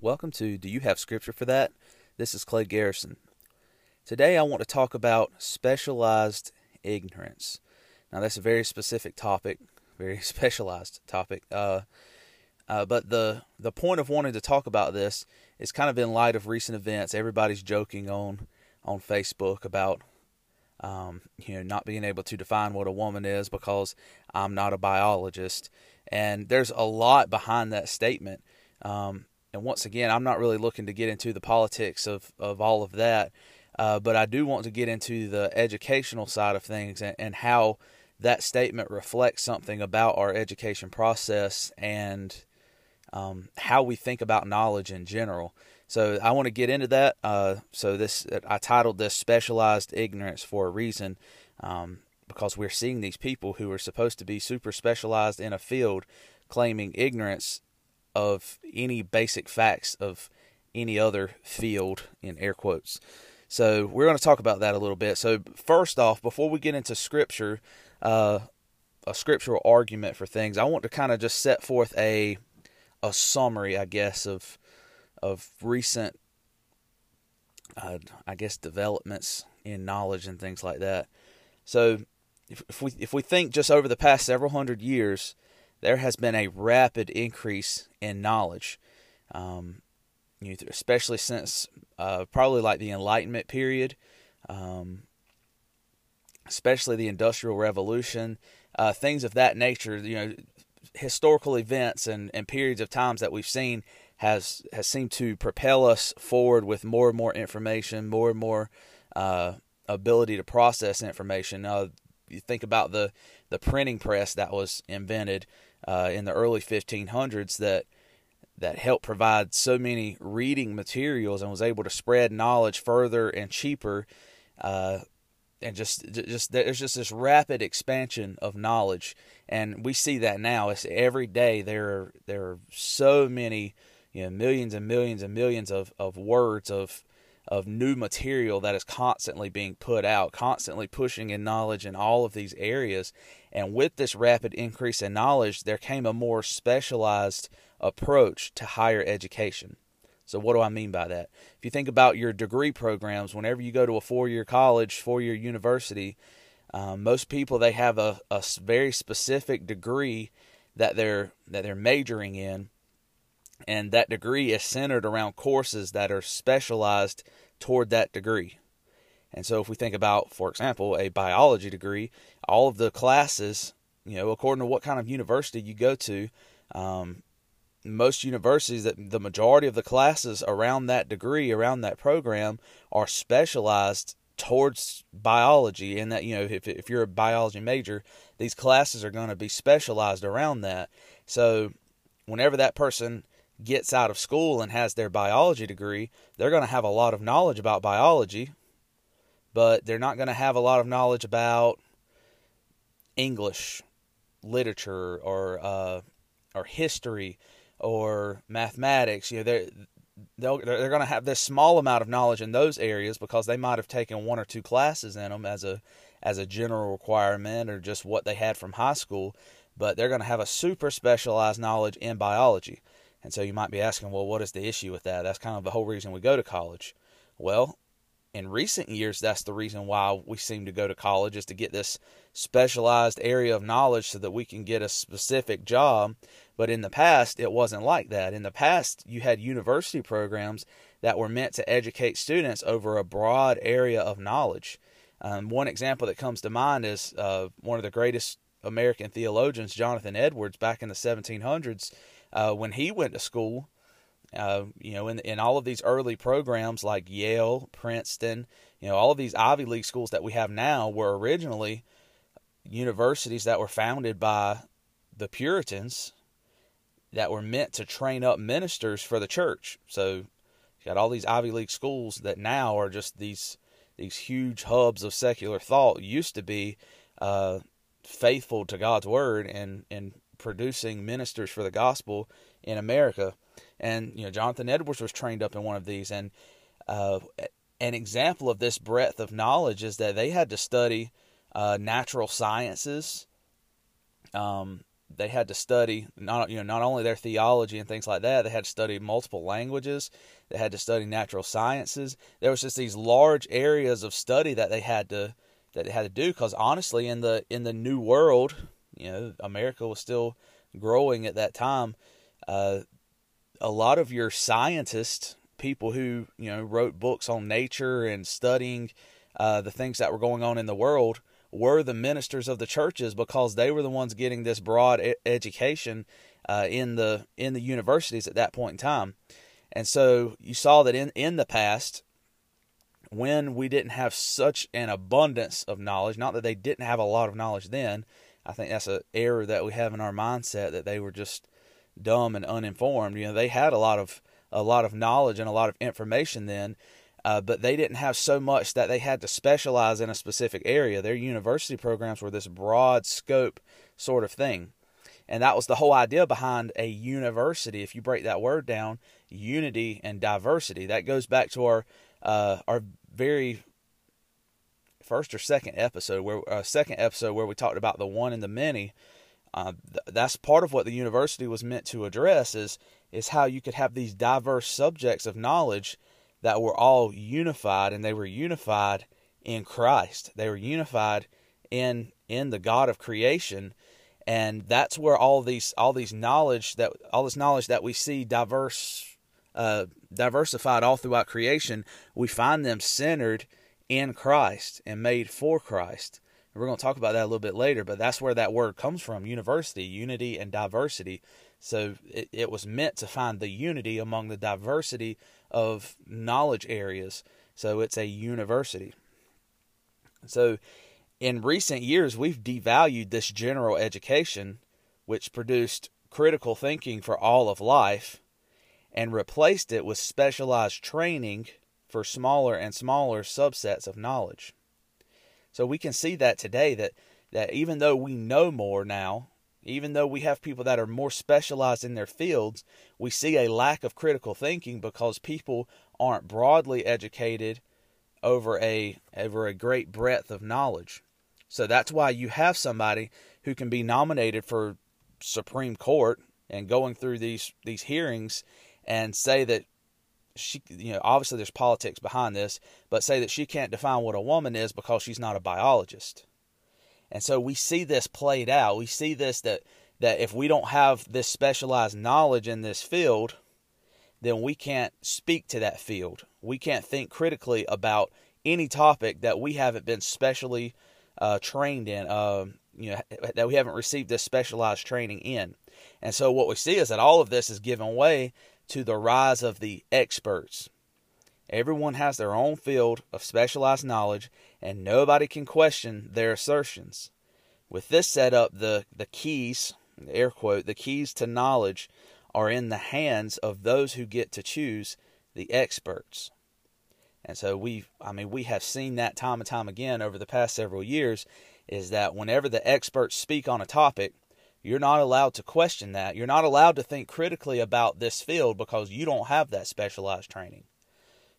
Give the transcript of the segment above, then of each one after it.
Welcome to Do You Have Scripture for That? This is Clay Garrison. Today I want to talk about specialized ignorance. Now, that's a very specific topic, very specialized topic. Uh, uh, but the the point of wanting to talk about this is kind of in light of recent events. Everybody's joking on on Facebook about um, you know not being able to define what a woman is because I'm not a biologist, and there's a lot behind that statement. Um, and once again, I'm not really looking to get into the politics of of all of that, uh, but I do want to get into the educational side of things and, and how that statement reflects something about our education process and um, how we think about knowledge in general. So I want to get into that. Uh, so this I titled this "Specialized Ignorance" for a reason, um, because we're seeing these people who are supposed to be super specialized in a field claiming ignorance of any basic facts of any other field in air quotes. So we're going to talk about that a little bit. So first off, before we get into scripture, uh, a scriptural argument for things, I want to kind of just set forth a a summary, I guess, of of recent, uh, I guess, developments in knowledge and things like that. So, if, if we if we think just over the past several hundred years, there has been a rapid increase in knowledge, um, you know, especially since uh, probably like the Enlightenment period. Um, especially the Industrial Revolution, uh, things of that nature. You know, historical events and, and periods of times that we've seen has has seemed to propel us forward with more and more information, more and more uh, ability to process information. Uh, you think about the the printing press that was invented uh, in the early 1500s that that helped provide so many reading materials and was able to spread knowledge further and cheaper uh, and just just there's just this rapid expansion of knowledge and we see that now it's every day there there are so many you know millions and millions and millions of, of words of of new material that is constantly being put out constantly pushing in knowledge in all of these areas and with this rapid increase in knowledge there came a more specialized approach to higher education so, what do I mean by that? If you think about your degree programs, whenever you go to a four year college, four year university, um, most people they have a, a very specific degree that they're that they're majoring in, and that degree is centered around courses that are specialized toward that degree. And so, if we think about, for example, a biology degree, all of the classes, you know, according to what kind of university you go to, um, most universities that the majority of the classes around that degree around that program are specialized towards biology and that you know if if you're a biology major these classes are going to be specialized around that so whenever that person gets out of school and has their biology degree they're going to have a lot of knowledge about biology but they're not going to have a lot of knowledge about english literature or uh, or history or mathematics, you know, they're they're, they're going to have this small amount of knowledge in those areas because they might have taken one or two classes in them as a as a general requirement or just what they had from high school, but they're going to have a super specialized knowledge in biology. And so you might be asking, well, what is the issue with that? That's kind of the whole reason we go to college. Well, in recent years, that's the reason why we seem to go to college is to get this specialized area of knowledge so that we can get a specific job. But in the past, it wasn't like that. In the past, you had university programs that were meant to educate students over a broad area of knowledge. Um, one example that comes to mind is uh, one of the greatest American theologians, Jonathan Edwards, back in the 1700s. Uh, when he went to school, uh, you know, in in all of these early programs like Yale, Princeton, you know, all of these Ivy League schools that we have now were originally universities that were founded by the Puritans that were meant to train up ministers for the church. So you got all these Ivy League schools that now are just these these huge hubs of secular thought. Used to be uh, faithful to God's word and and producing ministers for the gospel in America. And you know, Jonathan Edwards was trained up in one of these. And uh, an example of this breadth of knowledge is that they had to study uh, natural sciences Um, they had to study not you know not only their theology and things like that. They had to study multiple languages. They had to study natural sciences. There was just these large areas of study that they had to that they had to do because honestly, in the in the new world, you know, America was still growing at that time. Uh, a lot of your scientists, people who you know wrote books on nature and studying uh, the things that were going on in the world, were the ministers of the churches because they were the ones getting this broad e- education uh, in the in the universities at that point in time. And so you saw that in in the past, when we didn't have such an abundance of knowledge, not that they didn't have a lot of knowledge then, I think that's an error that we have in our mindset that they were just dumb and uninformed. You know, they had a lot of a lot of knowledge and a lot of information then, uh, but they didn't have so much that they had to specialize in a specific area. Their university programs were this broad scope sort of thing. And that was the whole idea behind a university. If you break that word down, unity and diversity, that goes back to our uh, our very first or second episode, where uh, second episode where we talked about the one and the many. Uh, th- that's part of what the university was meant to address is is how you could have these diverse subjects of knowledge that were all unified and they were unified in Christ. They were unified in in the God of creation and that's where all these all these knowledge that all this knowledge that we see diverse uh, diversified all throughout creation, we find them centered in Christ and made for Christ. And we're going to talk about that a little bit later, but that's where that word comes from university, unity, and diversity. So it, it was meant to find the unity among the diversity of knowledge areas. So it's a university. So in recent years, we've devalued this general education, which produced critical thinking for all of life, and replaced it with specialized training for smaller and smaller subsets of knowledge. So we can see that today that, that even though we know more now, even though we have people that are more specialized in their fields, we see a lack of critical thinking because people aren't broadly educated over a over a great breadth of knowledge. So that's why you have somebody who can be nominated for Supreme Court and going through these these hearings and say that she you know obviously there's politics behind this, but say that she can't define what a woman is because she's not a biologist. And so we see this played out. We see this that that if we don't have this specialized knowledge in this field, then we can't speak to that field. We can't think critically about any topic that we haven't been specially uh, trained in, uh, you know, that we haven't received this specialized training in. And so what we see is that all of this is given way to the rise of the experts. Everyone has their own field of specialized knowledge, and nobody can question their assertions. With this setup, the, the keys, air quote, the keys to knowledge are in the hands of those who get to choose the experts. And so we I mean we have seen that time and time again over the past several years is that whenever the experts speak on a topic, you're not allowed to question that. You're not allowed to think critically about this field because you don't have that specialized training.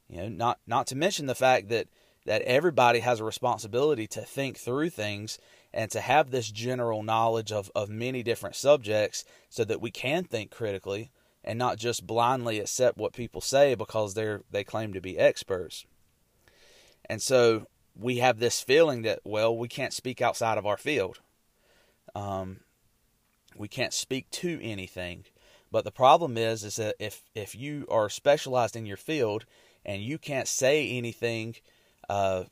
You know, not not to mention the fact that that everybody has a responsibility to think through things and to have this general knowledge of, of many different subjects so that we can think critically and not just blindly accept what people say because they're they claim to be experts. And so we have this feeling that well we can't speak outside of our field. Um, we can't speak to anything. But the problem is is that if if you are specialized in your field and you can't say anything uh,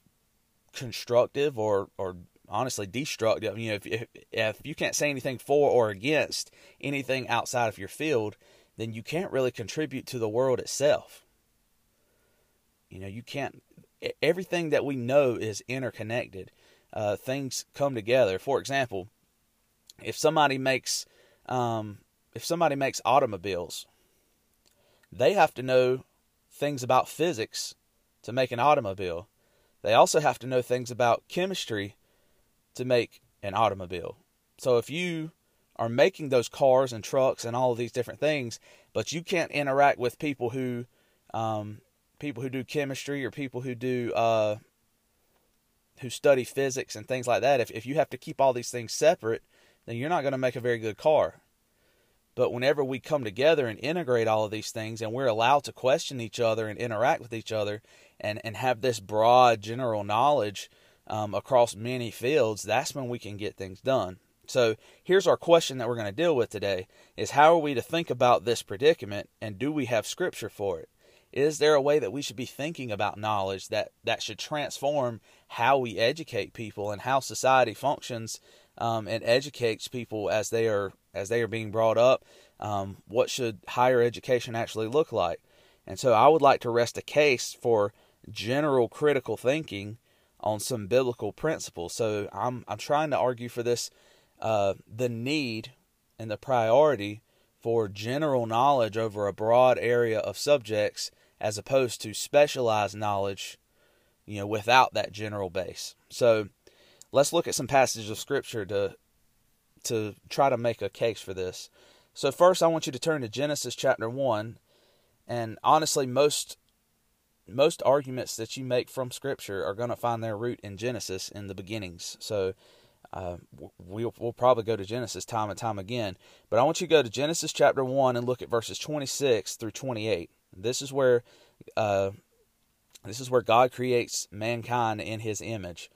constructive or or honestly destructive, you know, if, if if you can't say anything for or against anything outside of your field, then you can't really contribute to the world itself. You know, you can't. Everything that we know is interconnected. Uh, things come together. For example, if somebody makes um, if somebody makes automobiles, they have to know things about physics to make an automobile. They also have to know things about chemistry to make an automobile. So if you are making those cars and trucks and all of these different things, but you can't interact with people who um, people who do chemistry or people who do uh, who study physics and things like that. If if you have to keep all these things separate, then you're not going to make a very good car. But whenever we come together and integrate all of these things and we're allowed to question each other and interact with each other and, and have this broad general knowledge um, across many fields, that's when we can get things done. So here's our question that we're going to deal with today is how are we to think about this predicament and do we have scripture for it? Is there a way that we should be thinking about knowledge that, that should transform how we educate people and how society functions um, and educates people as they are as they are being brought up? Um, what should higher education actually look like? And so I would like to rest a case for general critical thinking on some biblical principles. So I'm I'm trying to argue for this uh, the need and the priority for general knowledge over a broad area of subjects as opposed to specialized knowledge, you know, without that general base. So let's look at some passages of scripture to to try to make a case for this. So first I want you to turn to Genesis chapter 1 and honestly most most arguments that you make from scripture are going to find their root in Genesis in the beginnings. So uh, we'll, we'll probably go to Genesis time and time again. But I want you to go to Genesis chapter 1 and look at verses 26 through 28. This is where uh, this is where God creates mankind in his image.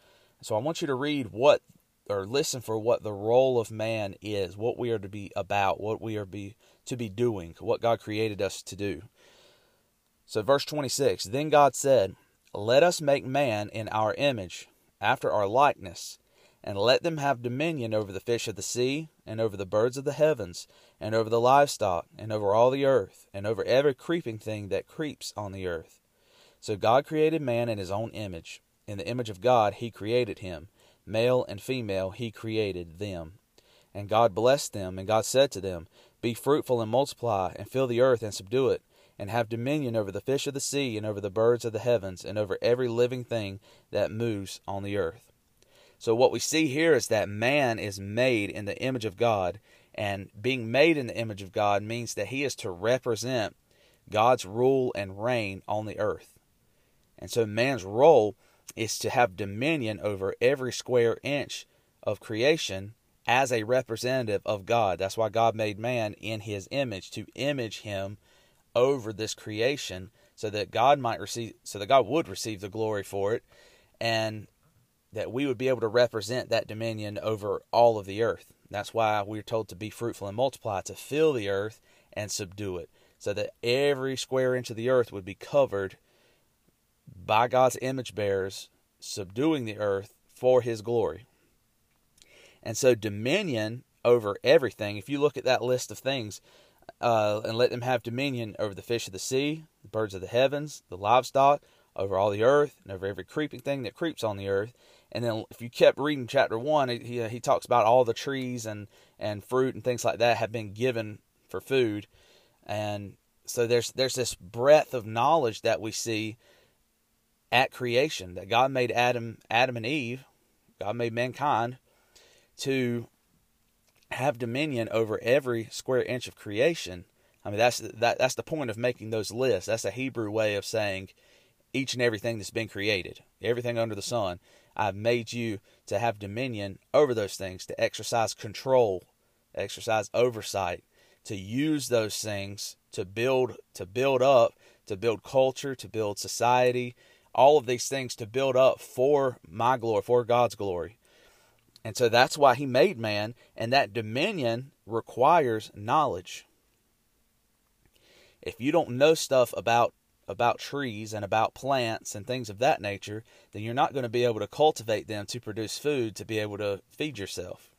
So I want you to read what or listen for what the role of man is, what we are to be about, what we are be to be doing, what God created us to do. So verse 26, then God said, "Let us make man in our image, after our likeness." and let them have dominion over the fish of the sea, and over the birds of the heavens, and over the livestock, and over all the earth, and over every creeping thing that creeps on the earth. So God created man in his own image. In the image of God he created him. Male and female he created them. And God blessed them, and God said to them, Be fruitful and multiply, and fill the earth and subdue it, and have dominion over the fish of the sea, and over the birds of the heavens, and over every living thing that moves on the earth. So, what we see here is that man is made in the image of God, and being made in the image of God means that he is to represent God's rule and reign on the earth. And so, man's role is to have dominion over every square inch of creation as a representative of God. That's why God made man in his image, to image him over this creation so that God might receive so that God would receive the glory for it and that we would be able to represent that dominion over all of the earth. That's why we're told to be fruitful and multiply, to fill the earth and subdue it, so that every square inch of the earth would be covered by God's image bearers, subduing the earth for his glory. And so, dominion over everything, if you look at that list of things, uh, and let them have dominion over the fish of the sea, the birds of the heavens, the livestock, over all the earth, and over every creeping thing that creeps on the earth. And then if you kept reading chapter one, he he talks about all the trees and and fruit and things like that have been given for food, and so there's there's this breadth of knowledge that we see at creation that God made Adam Adam and Eve, God made mankind to have dominion over every square inch of creation. I mean that's that that's the point of making those lists. That's a Hebrew way of saying each and everything that's been created, everything under the sun. I've made you to have dominion over those things, to exercise control, exercise oversight, to use those things to build to build up, to build culture, to build society, all of these things to build up for my glory, for God's glory. And so that's why he made man, and that dominion requires knowledge. If you don't know stuff about about trees and about plants and things of that nature, then you're not going to be able to cultivate them to produce food to be able to feed yourself.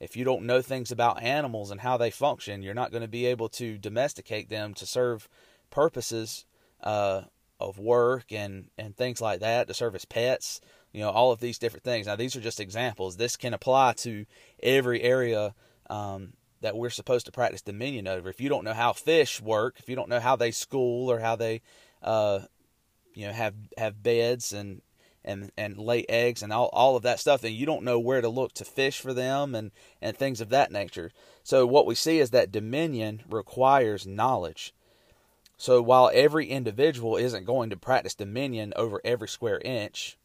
If you don't know things about animals and how they function, you're not going to be able to domesticate them to serve purposes uh, of work and, and things like that, to serve as pets, you know, all of these different things. Now, these are just examples. This can apply to every area um, that we're supposed to practice dominion over. If you don't know how fish work, if you don't know how they school or how they, uh, you know, have have beds and and and lay eggs and all, all of that stuff, then you don't know where to look to fish for them and and things of that nature. So what we see is that dominion requires knowledge. So while every individual isn't going to practice dominion over every square inch,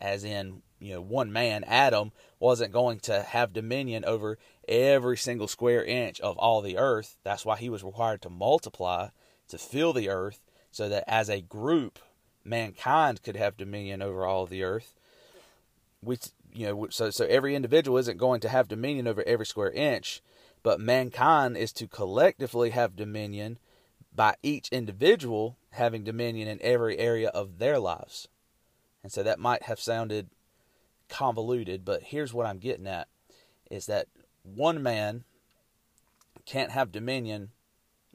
as in you know, one man, Adam, wasn't going to have dominion over every single square inch of all the earth. That's why he was required to multiply, to fill the earth, so that as a group, mankind could have dominion over all the earth. We, you know, so so every individual isn't going to have dominion over every square inch, but mankind is to collectively have dominion by each individual having dominion in every area of their lives. And so that might have sounded convoluted, but here's what I'm getting at is that one man can't have dominion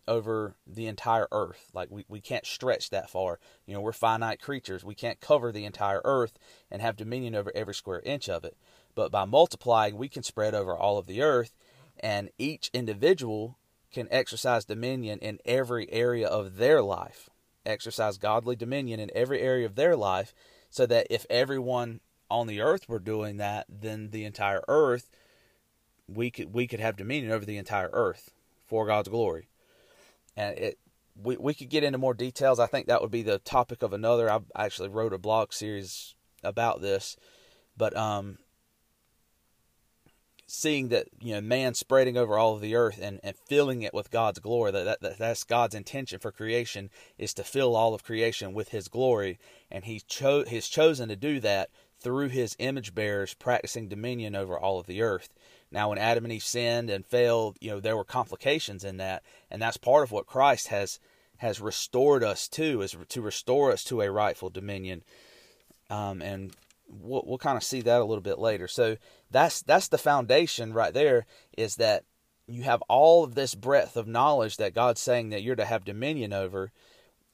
over the entire earth. Like we, we can't stretch that far. You know, we're finite creatures. We can't cover the entire earth and have dominion over every square inch of it. But by multiplying, we can spread over all of the earth, and each individual can exercise dominion in every area of their life. Exercise godly dominion in every area of their life, so that if everyone on the earth were doing that, then the entire earth we could we could have dominion over the entire earth for God's glory. And it we we could get into more details. I think that would be the topic of another. I actually wrote a blog series about this, but um seeing that you know man spreading over all of the earth and, and filling it with God's glory that, that that's God's intention for creation is to fill all of creation with his glory. And he cho- he's chosen to do that through his image bearers practicing dominion over all of the earth. Now when Adam and Eve sinned and failed you know there were complications in that. And that's part of what Christ has has restored us to is to restore us to a rightful dominion. Um, and we'll, we'll kind of see that a little bit later. So that's that's the foundation right there. Is that you have all of this breadth of knowledge that God's saying that you're to have dominion over,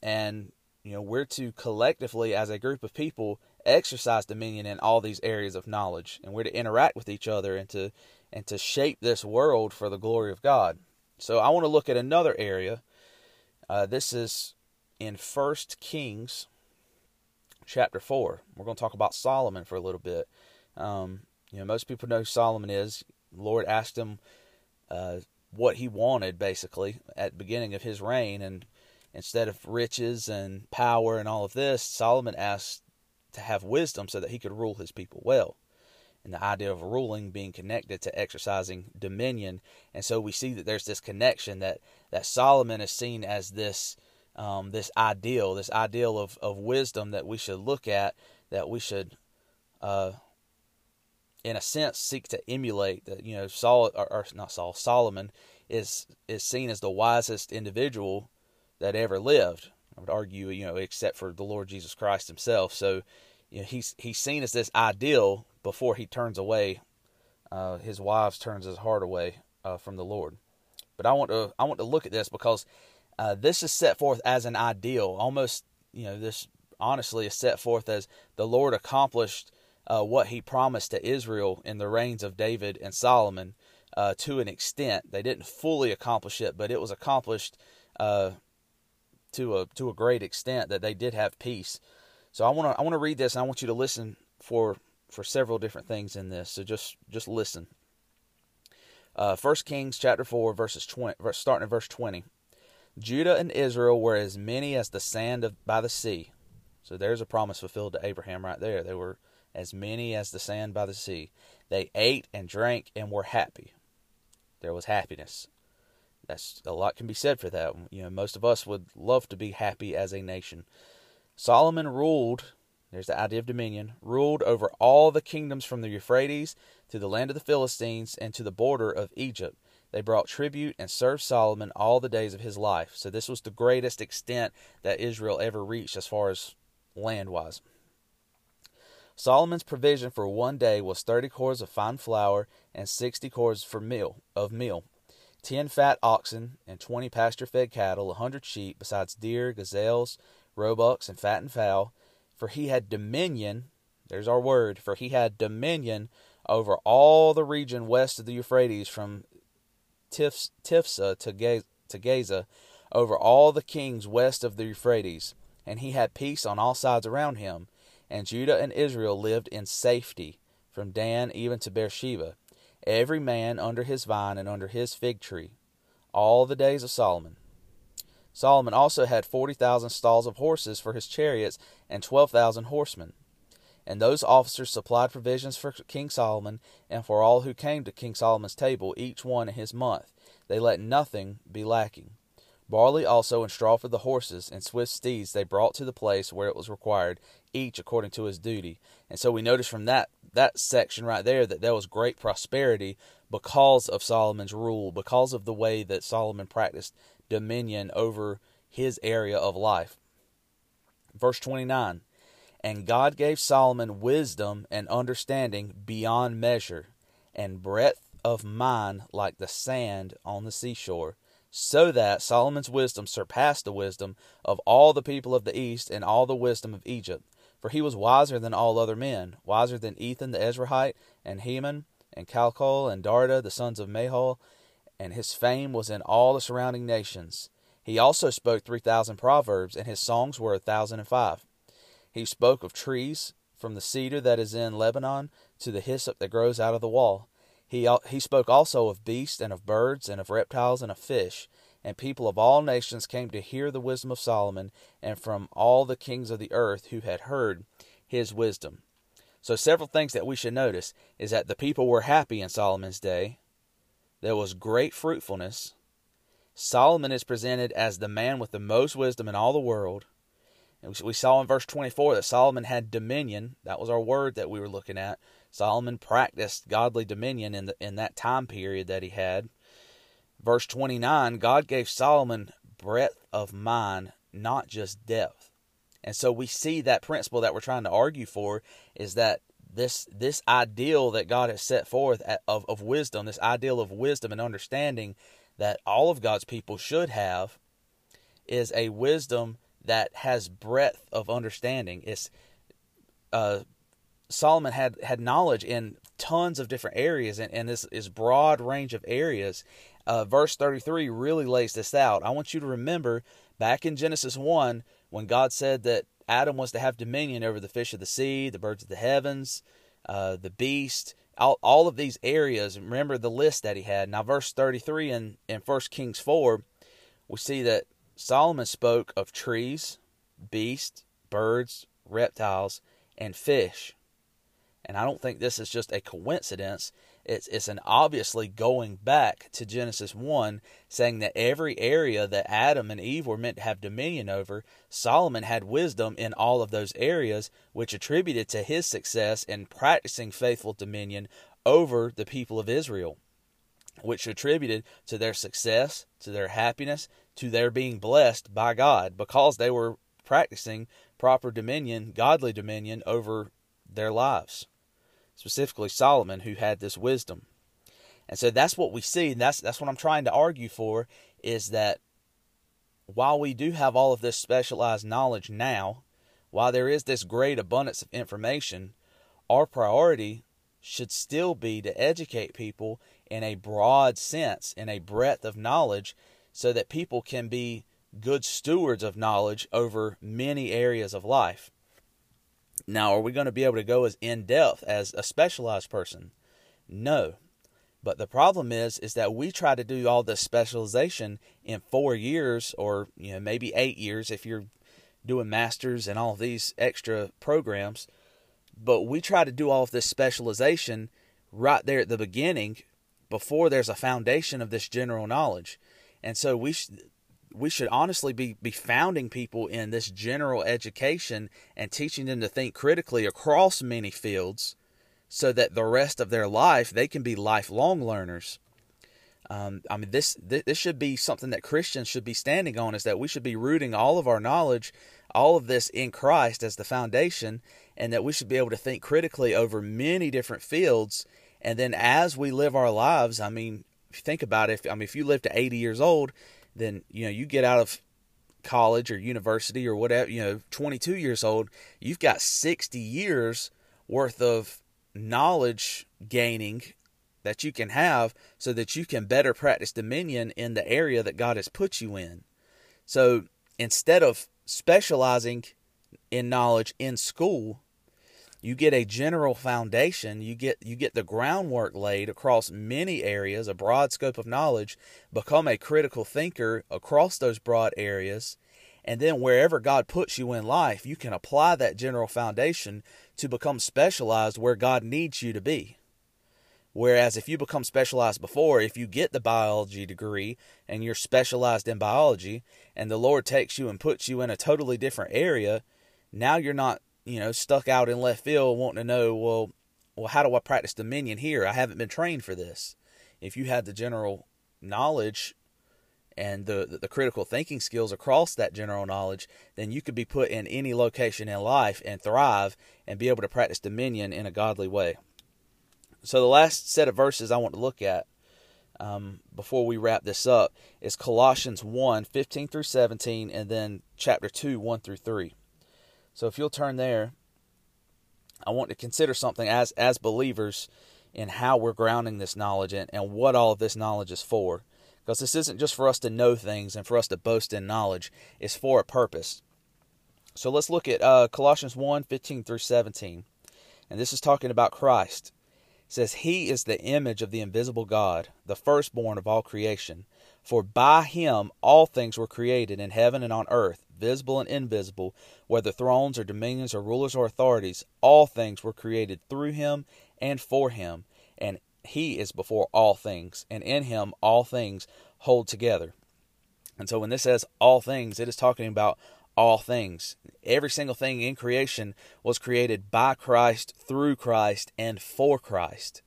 and you know we're to collectively as a group of people exercise dominion in all these areas of knowledge, and we're to interact with each other and to and to shape this world for the glory of God. So I want to look at another area. Uh, this is in First Kings chapter 4. We're going to talk about Solomon for a little bit. Um, you know, most people know Solomon is. The Lord asked him uh, what he wanted, basically, at the beginning of his reign. And instead of riches and power and all of this, Solomon asked to have wisdom so that he could rule his people well. And the idea of ruling being connected to exercising dominion. And so we see that there's this connection that, that Solomon is seen as this um, this ideal, this ideal of, of wisdom that we should look at, that we should, uh, in a sense, seek to emulate. That you know, Saul or, or not Saul, Solomon is is seen as the wisest individual that ever lived. I would argue, you know, except for the Lord Jesus Christ Himself. So, you know, he's he's seen as this ideal before he turns away. Uh, his wives turns his heart away uh, from the Lord. But I want to I want to look at this because uh, this is set forth as an ideal, almost, you know, this honestly is set forth as the Lord accomplished uh, what he promised to Israel in the reigns of David and Solomon uh, to an extent. They didn't fully accomplish it, but it was accomplished uh, to a to a great extent that they did have peace. So I want to I want to read this and I want you to listen for for several different things in this. So just just listen. Uh, First Kings chapter four verses twenty, starting at verse twenty. Judah and Israel were as many as the sand of, by the sea. So there's a promise fulfilled to Abraham right there. They were as many as the sand by the sea. They ate and drank and were happy. There was happiness. That's a lot can be said for that. You know, most of us would love to be happy as a nation. Solomon ruled, there's the idea of dominion, ruled over all the kingdoms from the Euphrates to the land of the Philistines and to the border of Egypt. They brought tribute and served Solomon all the days of his life. So this was the greatest extent that Israel ever reached as far as land wise. Solomon's provision for one day was thirty cors of fine flour and sixty cors for meal of meal, ten fat oxen and twenty pasture fed cattle, a hundred sheep, besides deer, gazelles, roebucks, and fattened fowl. For he had dominion, there's our word, for he had dominion over all the region west of the Euphrates from Tiphsah to, to Gaza over all the kings west of the Euphrates, and he had peace on all sides around him. And Judah and Israel lived in safety, from Dan even to Beersheba, every man under his vine and under his fig tree, all the days of Solomon. Solomon also had forty thousand stalls of horses for his chariots and twelve thousand horsemen. And those officers supplied provisions for King Solomon and for all who came to King Solomon's table, each one in his month. They let nothing be lacking. Barley also and straw for the horses, and swift steeds they brought to the place where it was required, each according to his duty. And so we notice from that that section right there that there was great prosperity because of Solomon's rule, because of the way that Solomon practiced dominion over his area of life. Verse 29 And God gave Solomon wisdom and understanding beyond measure, and breadth of mind like the sand on the seashore so that Solomon's wisdom surpassed the wisdom of all the people of the east and all the wisdom of Egypt. For he was wiser than all other men, wiser than Ethan the Ezrahite, and Heman, and Calcol, and Darda, the sons of Mahol, and his fame was in all the surrounding nations. He also spoke three thousand proverbs, and his songs were a thousand and five. He spoke of trees, from the cedar that is in Lebanon to the hyssop that grows out of the wall. He, he spoke also of beasts and of birds and of reptiles and of fish. And people of all nations came to hear the wisdom of Solomon, and from all the kings of the earth who had heard his wisdom. So, several things that we should notice is that the people were happy in Solomon's day. There was great fruitfulness. Solomon is presented as the man with the most wisdom in all the world. We saw in verse 24 that Solomon had dominion. That was our word that we were looking at. Solomon practiced godly dominion in the, in that time period that he had. Verse 29, God gave Solomon breadth of mind, not just depth. And so we see that principle that we're trying to argue for is that this this ideal that God has set forth of, of wisdom, this ideal of wisdom and understanding that all of God's people should have, is a wisdom that has breadth of understanding. It's uh, Solomon had had knowledge in tons of different areas and, and this is broad range of areas. Uh, verse 33 really lays this out. I want you to remember back in Genesis 1 when God said that Adam was to have dominion over the fish of the sea, the birds of the heavens, uh, the beast, all, all of these areas. Remember the list that he had. Now, verse 33 in, in 1 Kings 4, we see that Solomon spoke of trees, beasts, birds, reptiles, and fish. And I don't think this is just a coincidence. It's, it's an obviously going back to Genesis 1, saying that every area that Adam and Eve were meant to have dominion over, Solomon had wisdom in all of those areas, which attributed to his success in practicing faithful dominion over the people of Israel, which attributed to their success, to their happiness, to their being blessed by God, because they were practicing proper dominion, godly dominion over their lives specifically Solomon, who had this wisdom. And so that's what we see, and that's that's what I'm trying to argue for is that while we do have all of this specialized knowledge now, while there is this great abundance of information, our priority should still be to educate people in a broad sense, in a breadth of knowledge, so that people can be good stewards of knowledge over many areas of life. Now, are we going to be able to go as in depth as a specialized person? No. But the problem is is that we try to do all this specialization in 4 years or you know maybe 8 years if you're doing masters and all these extra programs. But we try to do all of this specialization right there at the beginning before there's a foundation of this general knowledge. And so we sh- we should honestly be, be founding people in this general education and teaching them to think critically across many fields so that the rest of their life they can be lifelong learners. Um, I mean, this, this should be something that Christians should be standing on is that we should be rooting all of our knowledge, all of this in Christ as the foundation, and that we should be able to think critically over many different fields. And then as we live our lives, I mean, think about it. If, I mean, if you live to 80 years old, then you know you get out of college or university or whatever, you know, 22 years old, you've got 60 years worth of knowledge gaining that you can have so that you can better practice dominion in the area that God has put you in. So instead of specializing in knowledge in school, you get a general foundation you get you get the groundwork laid across many areas a broad scope of knowledge become a critical thinker across those broad areas And then wherever God puts you in life, you can apply that general foundation to become specialized where God needs you to be. Whereas if you become specialized before, if you get the biology degree and you're specialized in biology and the Lord takes you and puts you in a totally different area, now you're not, you know, stuck out in left field wanting to know, well, well, how do I practice dominion here? I haven't been trained for this. If you had the general knowledge and the, the critical thinking skills across that general knowledge, then you could be put in any location in life and thrive and be able to practice dominion in a godly way. So, the last set of verses I want to look at um, before we wrap this up is Colossians 1 15 through 17, and then chapter 2 1 through 3. So, if you'll turn there, I want to consider something as, as believers in how we're grounding this knowledge and, and what all of this knowledge is for. Because this isn't just for us to know things and for us to boast in knowledge, it's for a purpose. So let's look at uh, Colossians 1 15 through 17. And this is talking about Christ says, He is the image of the invisible God, the firstborn of all creation. For by him all things were created in heaven and on earth, visible and invisible, whether thrones or dominions or rulers or authorities, all things were created through him and for him. And he is before all things, and in him all things hold together. And so when this says all things, it is talking about all things. Every single thing in creation was created by Christ, through Christ, and for Christ.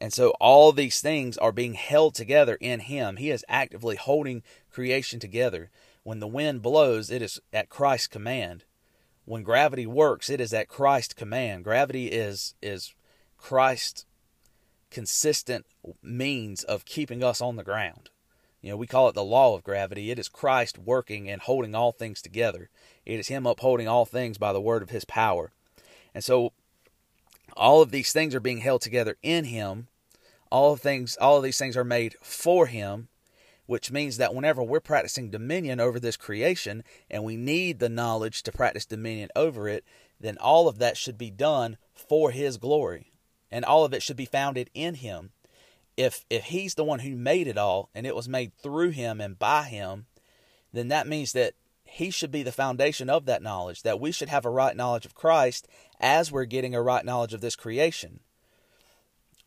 And so all these things are being held together in Him. He is actively holding creation together. When the wind blows, it is at Christ's command. When gravity works, it is at Christ's command. Gravity is is Christ's consistent means of keeping us on the ground. You know, we call it the law of gravity. It is Christ working and holding all things together. It is Him upholding all things by the word of His power. And so all of these things are being held together in Him. All things all of these things are made for Him, which means that whenever we're practicing dominion over this creation and we need the knowledge to practice dominion over it, then all of that should be done for His glory. And all of it should be founded in Him if if he's the one who made it all and it was made through him and by him, then that means that he should be the foundation of that knowledge, that we should have a right knowledge of Christ as we're getting a right knowledge of this creation.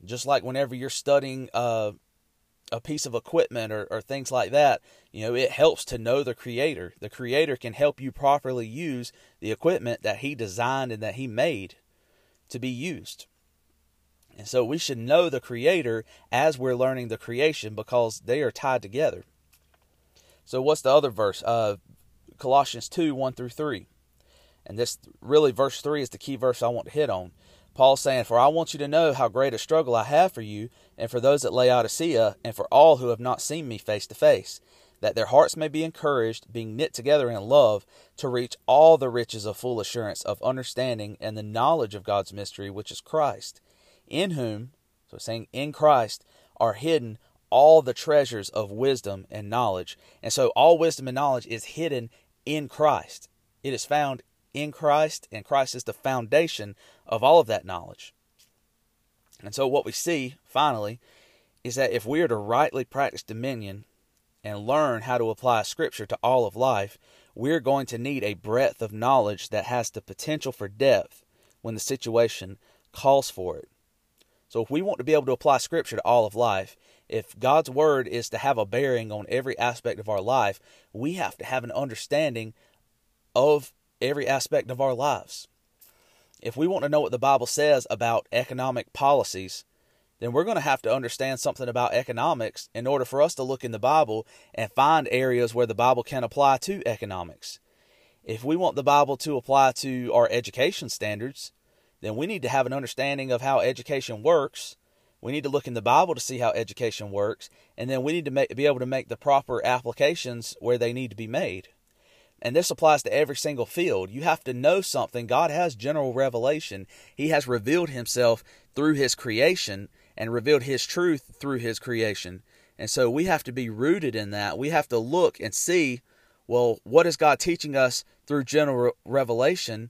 Just like whenever you're studying uh, a piece of equipment or, or things like that, you know, it helps to know the Creator. The Creator can help you properly use the equipment that He designed and that He made to be used. And so we should know the Creator as we're learning the creation because they are tied together. So, what's the other verse? Uh, Colossians 2 1 through 3. And this really, verse 3 is the key verse I want to hit on. Paul saying, For I want you to know how great a struggle I have for you, and for those at Laodicea, and for all who have not seen me face to face, that their hearts may be encouraged, being knit together in love, to reach all the riches of full assurance of understanding and the knowledge of God's mystery, which is Christ in whom, so saying in Christ, are hidden all the treasures of wisdom and knowledge. And so all wisdom and knowledge is hidden in Christ. It is found in Christ, and Christ is the foundation of all of that knowledge. And so what we see, finally, is that if we are to rightly practice dominion and learn how to apply Scripture to all of life, we're going to need a breadth of knowledge that has the potential for depth when the situation calls for it. So if we want to be able to apply Scripture to all of life, if God's Word is to have a bearing on every aspect of our life, we have to have an understanding of every aspect of our lives. If we want to know what the Bible says about economic policies, then we're going to have to understand something about economics in order for us to look in the Bible and find areas where the Bible can apply to economics. If we want the Bible to apply to our education standards, then we need to have an understanding of how education works. We need to look in the Bible to see how education works, and then we need to make, be able to make the proper applications where they need to be made. And this applies to every single field. You have to know something. God has general revelation. He has revealed himself through his creation and revealed his truth through his creation. And so we have to be rooted in that. We have to look and see, well, what is God teaching us through general revelation?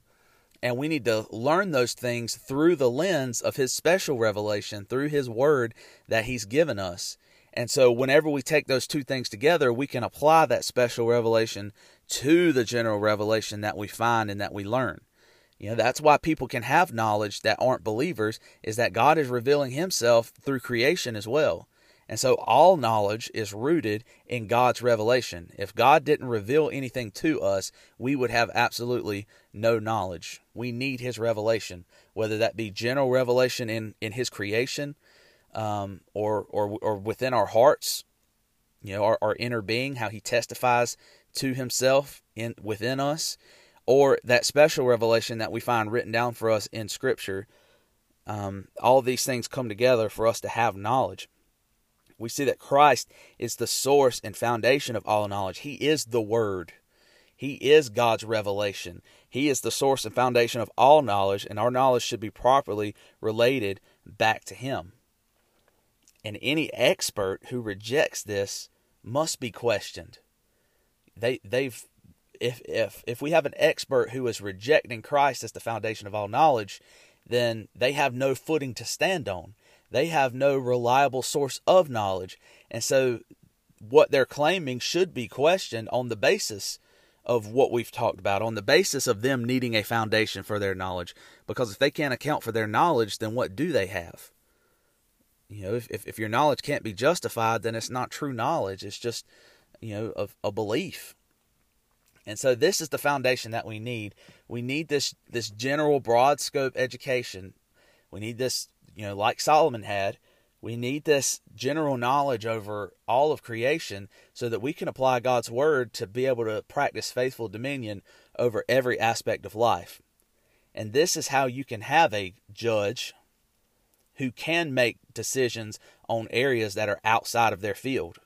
And we need to learn those things through the lens of His special revelation, through His Word that He's given us. And so, whenever we take those two things together, we can apply that special revelation to the general revelation that we find and that we learn. You know, that's why people can have knowledge that aren't believers, is that God is revealing Himself through creation as well. And so all knowledge is rooted in God's revelation. If God didn't reveal anything to us, we would have absolutely no knowledge. We need His revelation, whether that be general revelation in, in His creation um, or, or, or within our hearts, you know, our, our inner being, how He testifies to Himself in within us, or that special revelation that we find written down for us in Scripture. Um, all these things come together for us to have knowledge we see that Christ is the source and foundation of all knowledge. He is the Word. He is God's revelation. He is the source and foundation of all knowledge, and our knowledge should be properly related back to Him. And any expert who rejects this must be questioned. They they've if if if we have an expert who is rejecting Christ as the foundation of all knowledge, then they have no footing to stand on they have no reliable source of knowledge. And so what they're claiming should be questioned on the basis of what we've talked about, on the basis of them needing a foundation for their knowledge. Because if they can't account for their knowledge, then what do they have? You know, if, if, if your knowledge can't be justified, then it's not true knowledge. It's just, you know, of a belief. And so this is the foundation that we need. We need this this general broad scope education. We need this you know, like Solomon had, we need this general knowledge over all of creation so that we can apply God's word to be able to practice faithful dominion over every aspect of life. And this is how you can have a judge who can make decisions on areas that are outside of their field,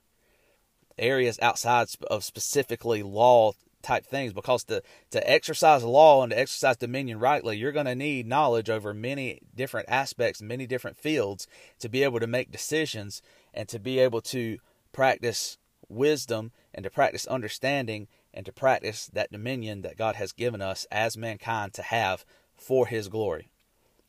areas outside of specifically law type things because to, to exercise law and to exercise dominion rightly, you're going to need knowledge over many different aspects, many different fields to be able to make decisions and to be able to practice wisdom and to practice understanding and to practice that dominion that God has given us as mankind to have for his glory.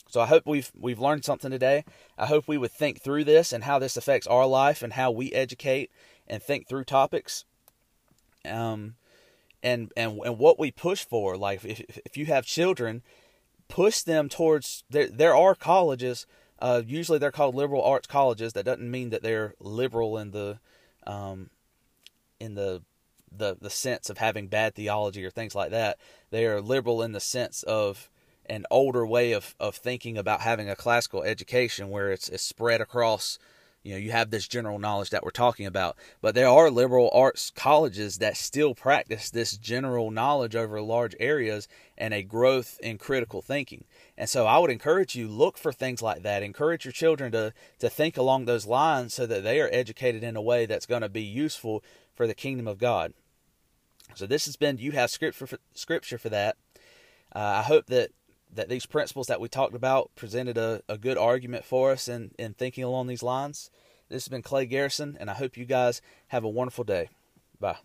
So I hope we've we've learned something today. I hope we would think through this and how this affects our life and how we educate and think through topics. Um, and and and what we push for. Like if if you have children, push them towards there. There are colleges. Uh, usually they're called liberal arts colleges. That doesn't mean that they're liberal in the um, in the the the sense of having bad theology or things like that. They are liberal in the sense of an older way of, of thinking about having a classical education where it's, it's spread across you know you have this general knowledge that we're talking about. But there are liberal arts colleges that still practice this general knowledge over large areas and a growth in critical thinking. And so i would encourage you look for things like that. Encourage your children to to think along those lines so that they are educated in a way that's going to be useful for the kingdom of god. So this has been you have scripture for, scripture for that. Uh, i hope that that these principles that we talked about presented a, a good argument for us in, in thinking along these lines. This has been Clay Garrison, and I hope you guys have a wonderful day. Bye.